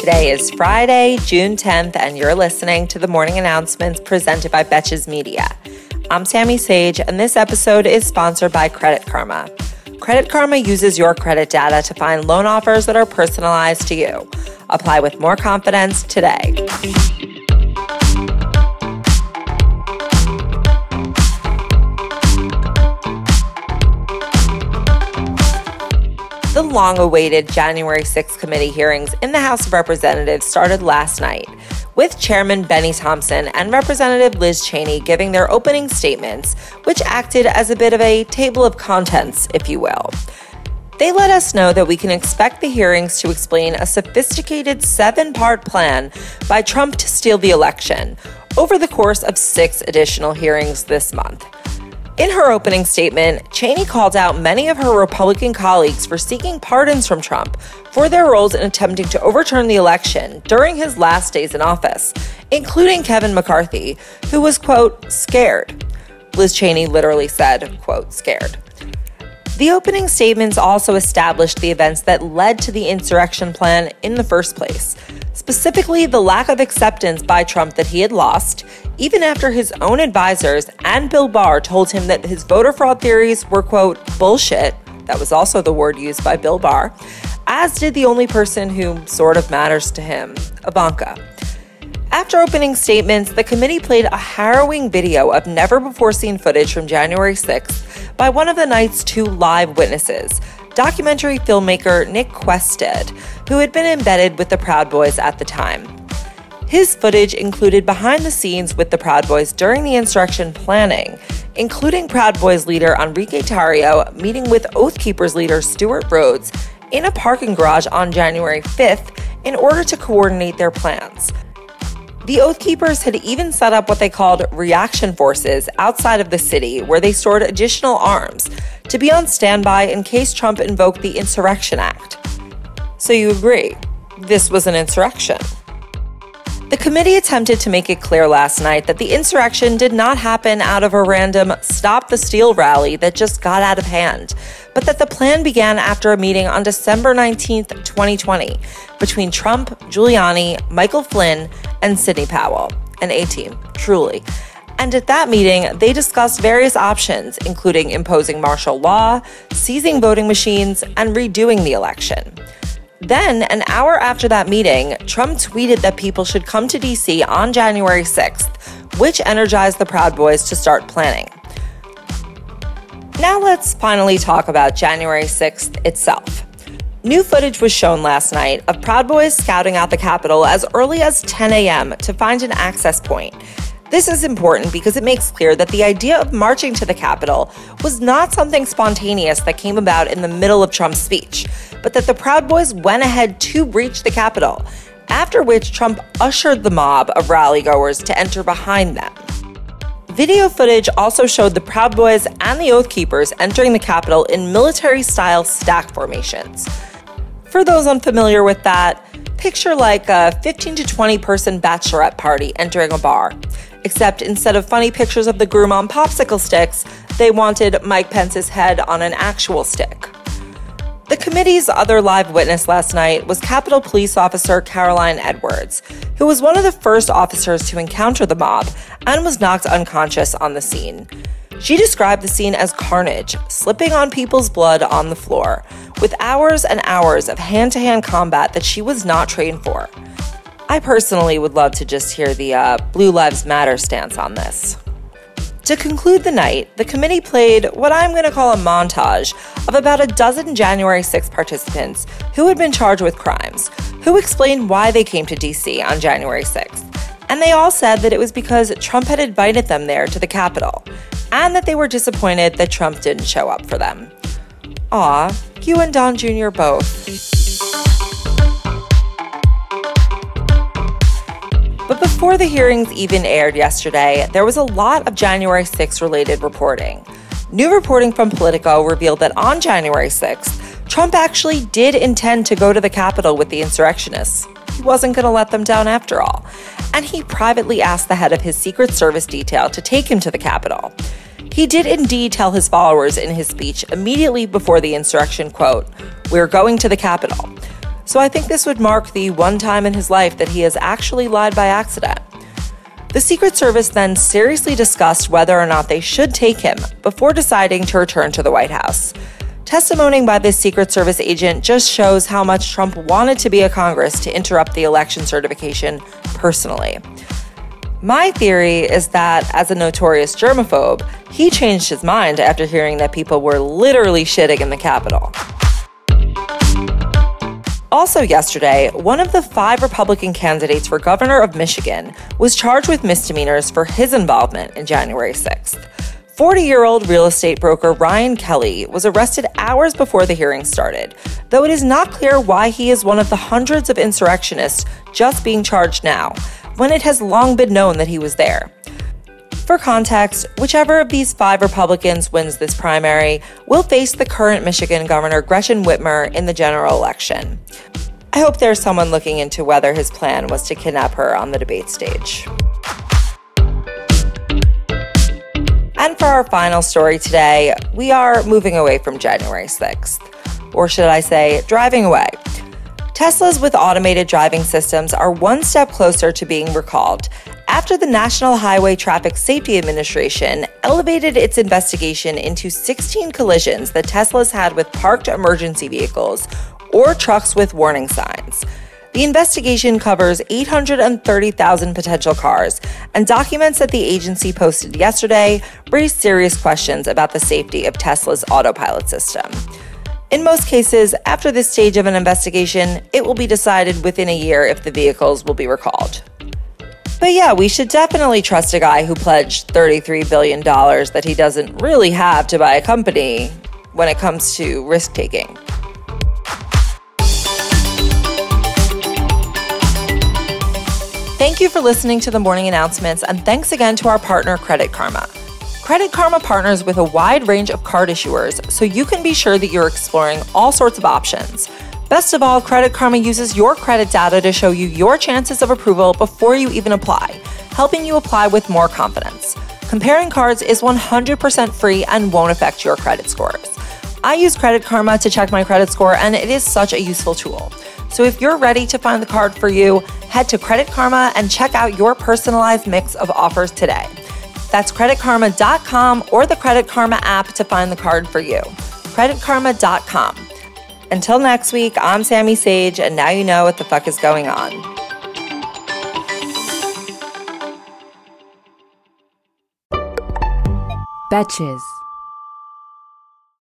Today is Friday, June 10th, and you're listening to the morning announcements presented by Betches Media. I'm Sammy Sage, and this episode is sponsored by Credit Karma. Credit Karma uses your credit data to find loan offers that are personalized to you. Apply with more confidence today. Long awaited January 6th committee hearings in the House of Representatives started last night, with Chairman Benny Thompson and Representative Liz Cheney giving their opening statements, which acted as a bit of a table of contents, if you will. They let us know that we can expect the hearings to explain a sophisticated seven part plan by Trump to steal the election over the course of six additional hearings this month. In her opening statement, Cheney called out many of her Republican colleagues for seeking pardons from Trump for their roles in attempting to overturn the election during his last days in office, including Kevin McCarthy, who was, quote, scared. Liz Cheney literally said, quote, scared. The opening statements also established the events that led to the insurrection plan in the first place, specifically the lack of acceptance by Trump that he had lost, even after his own advisors and Bill Barr told him that his voter fraud theories were, quote, bullshit. That was also the word used by Bill Barr, as did the only person who sort of matters to him, Ivanka. After opening statements, the committee played a harrowing video of never before seen footage from January 6th by one of the night's two live witnesses, documentary filmmaker Nick Quested, who had been embedded with the Proud Boys at the time. His footage included behind the scenes with the Proud Boys during the insurrection planning, including Proud Boys leader Enrique Tarrio meeting with Oath Keepers leader Stewart Rhodes in a parking garage on January 5th in order to coordinate their plans. The Oath Keepers had even set up what they called reaction forces outside of the city where they stored additional arms to be on standby in case Trump invoked the Insurrection Act. So you agree, this was an insurrection. The committee attempted to make it clear last night that the insurrection did not happen out of a random Stop the Steal rally that just got out of hand, but that the plan began after a meeting on December 19, 2020, between Trump, Giuliani, Michael Flynn, and Sidney Powell, an A team, truly. And at that meeting, they discussed various options, including imposing martial law, seizing voting machines, and redoing the election. Then, an hour after that meeting, Trump tweeted that people should come to DC on January 6th, which energized the Proud Boys to start planning. Now, let's finally talk about January 6th itself. New footage was shown last night of Proud Boys scouting out the Capitol as early as 10 a.m. to find an access point. This is important because it makes clear that the idea of marching to the Capitol was not something spontaneous that came about in the middle of Trump's speech, but that the Proud Boys went ahead to breach the Capitol, after which Trump ushered the mob of rally goers to enter behind them. Video footage also showed the Proud Boys and the Oath Keepers entering the Capitol in military style stack formations. For those unfamiliar with that, picture like a 15 to 20 person bachelorette party entering a bar. Except instead of funny pictures of the groom on popsicle sticks, they wanted Mike Pence's head on an actual stick. The committee's other live witness last night was Capitol Police Officer Caroline Edwards, who was one of the first officers to encounter the mob and was knocked unconscious on the scene. She described the scene as carnage, slipping on people's blood on the floor, with hours and hours of hand to hand combat that she was not trained for. I personally would love to just hear the uh, Blue Lives Matter stance on this. To conclude the night, the committee played what I'm going to call a montage of about a dozen January 6 participants who had been charged with crimes, who explained why they came to DC on January 6th. And they all said that it was because Trump had invited them there to the Capitol, and that they were disappointed that Trump didn't show up for them. Aw, you and Don Jr. both. But before the hearings even aired yesterday, there was a lot of January 6 related reporting. New reporting from Politico revealed that on January 6th, Trump actually did intend to go to the Capitol with the insurrectionists. He wasn't going to let them down after all. And he privately asked the head of his Secret Service detail to take him to the Capitol. He did indeed tell his followers in his speech immediately before the insurrection, quote, "We're going to the Capitol." So I think this would mark the one time in his life that he has actually lied by accident. The Secret Service then seriously discussed whether or not they should take him before deciding to return to the White House. Testimony by this Secret Service agent just shows how much Trump wanted to be a Congress to interrupt the election certification personally. My theory is that, as a notorious germaphobe, he changed his mind after hearing that people were literally shitting in the Capitol. Also, yesterday, one of the five Republican candidates for governor of Michigan was charged with misdemeanors for his involvement in January 6th. 40 year old real estate broker Ryan Kelley was arrested hours before the hearing started, though it is not clear why he is one of the hundreds of insurrectionists just being charged now, when it has long been known that he was there. For context, whichever of these five Republicans wins this primary will face the current Michigan Governor Gretchen Whitmer in the general election. I hope there's someone looking into whether his plan was to kidnap her on the debate stage. And for our final story today, we are moving away from January 6th. Or should I say, driving away. Teslas with automated driving systems are one step closer to being recalled after the National Highway Traffic Safety Administration elevated its investigation into 16 collisions that Tesla's had with parked emergency vehicles or trucks with warning signs. The investigation covers 830,000 potential cars, and documents that the agency posted yesterday raised serious questions about the safety of Tesla's autopilot system. In most cases, after this stage of an investigation, it will be decided within a year if the vehicles will be recalled. But yeah, we should definitely trust a guy who pledged $33 billion that he doesn't really have to buy a company when it comes to risk taking. Thank you for listening to the morning announcements, and thanks again to our partner, Credit Karma. Credit Karma partners with a wide range of card issuers, so you can be sure that you're exploring all sorts of options. Best of all, Credit Karma uses your credit data to show you your chances of approval before you even apply, helping you apply with more confidence. Comparing cards is 100% free and won't affect your credit scores. I use Credit Karma to check my credit score, and it is such a useful tool. So if you're ready to find the card for you, head to Credit Karma and check out your personalized mix of offers today. That's creditkarma.com or the Credit Karma app to find the card for you. creditkarma.com. Until next week, I'm Sammy Sage, and now you know what the fuck is going on. Betches.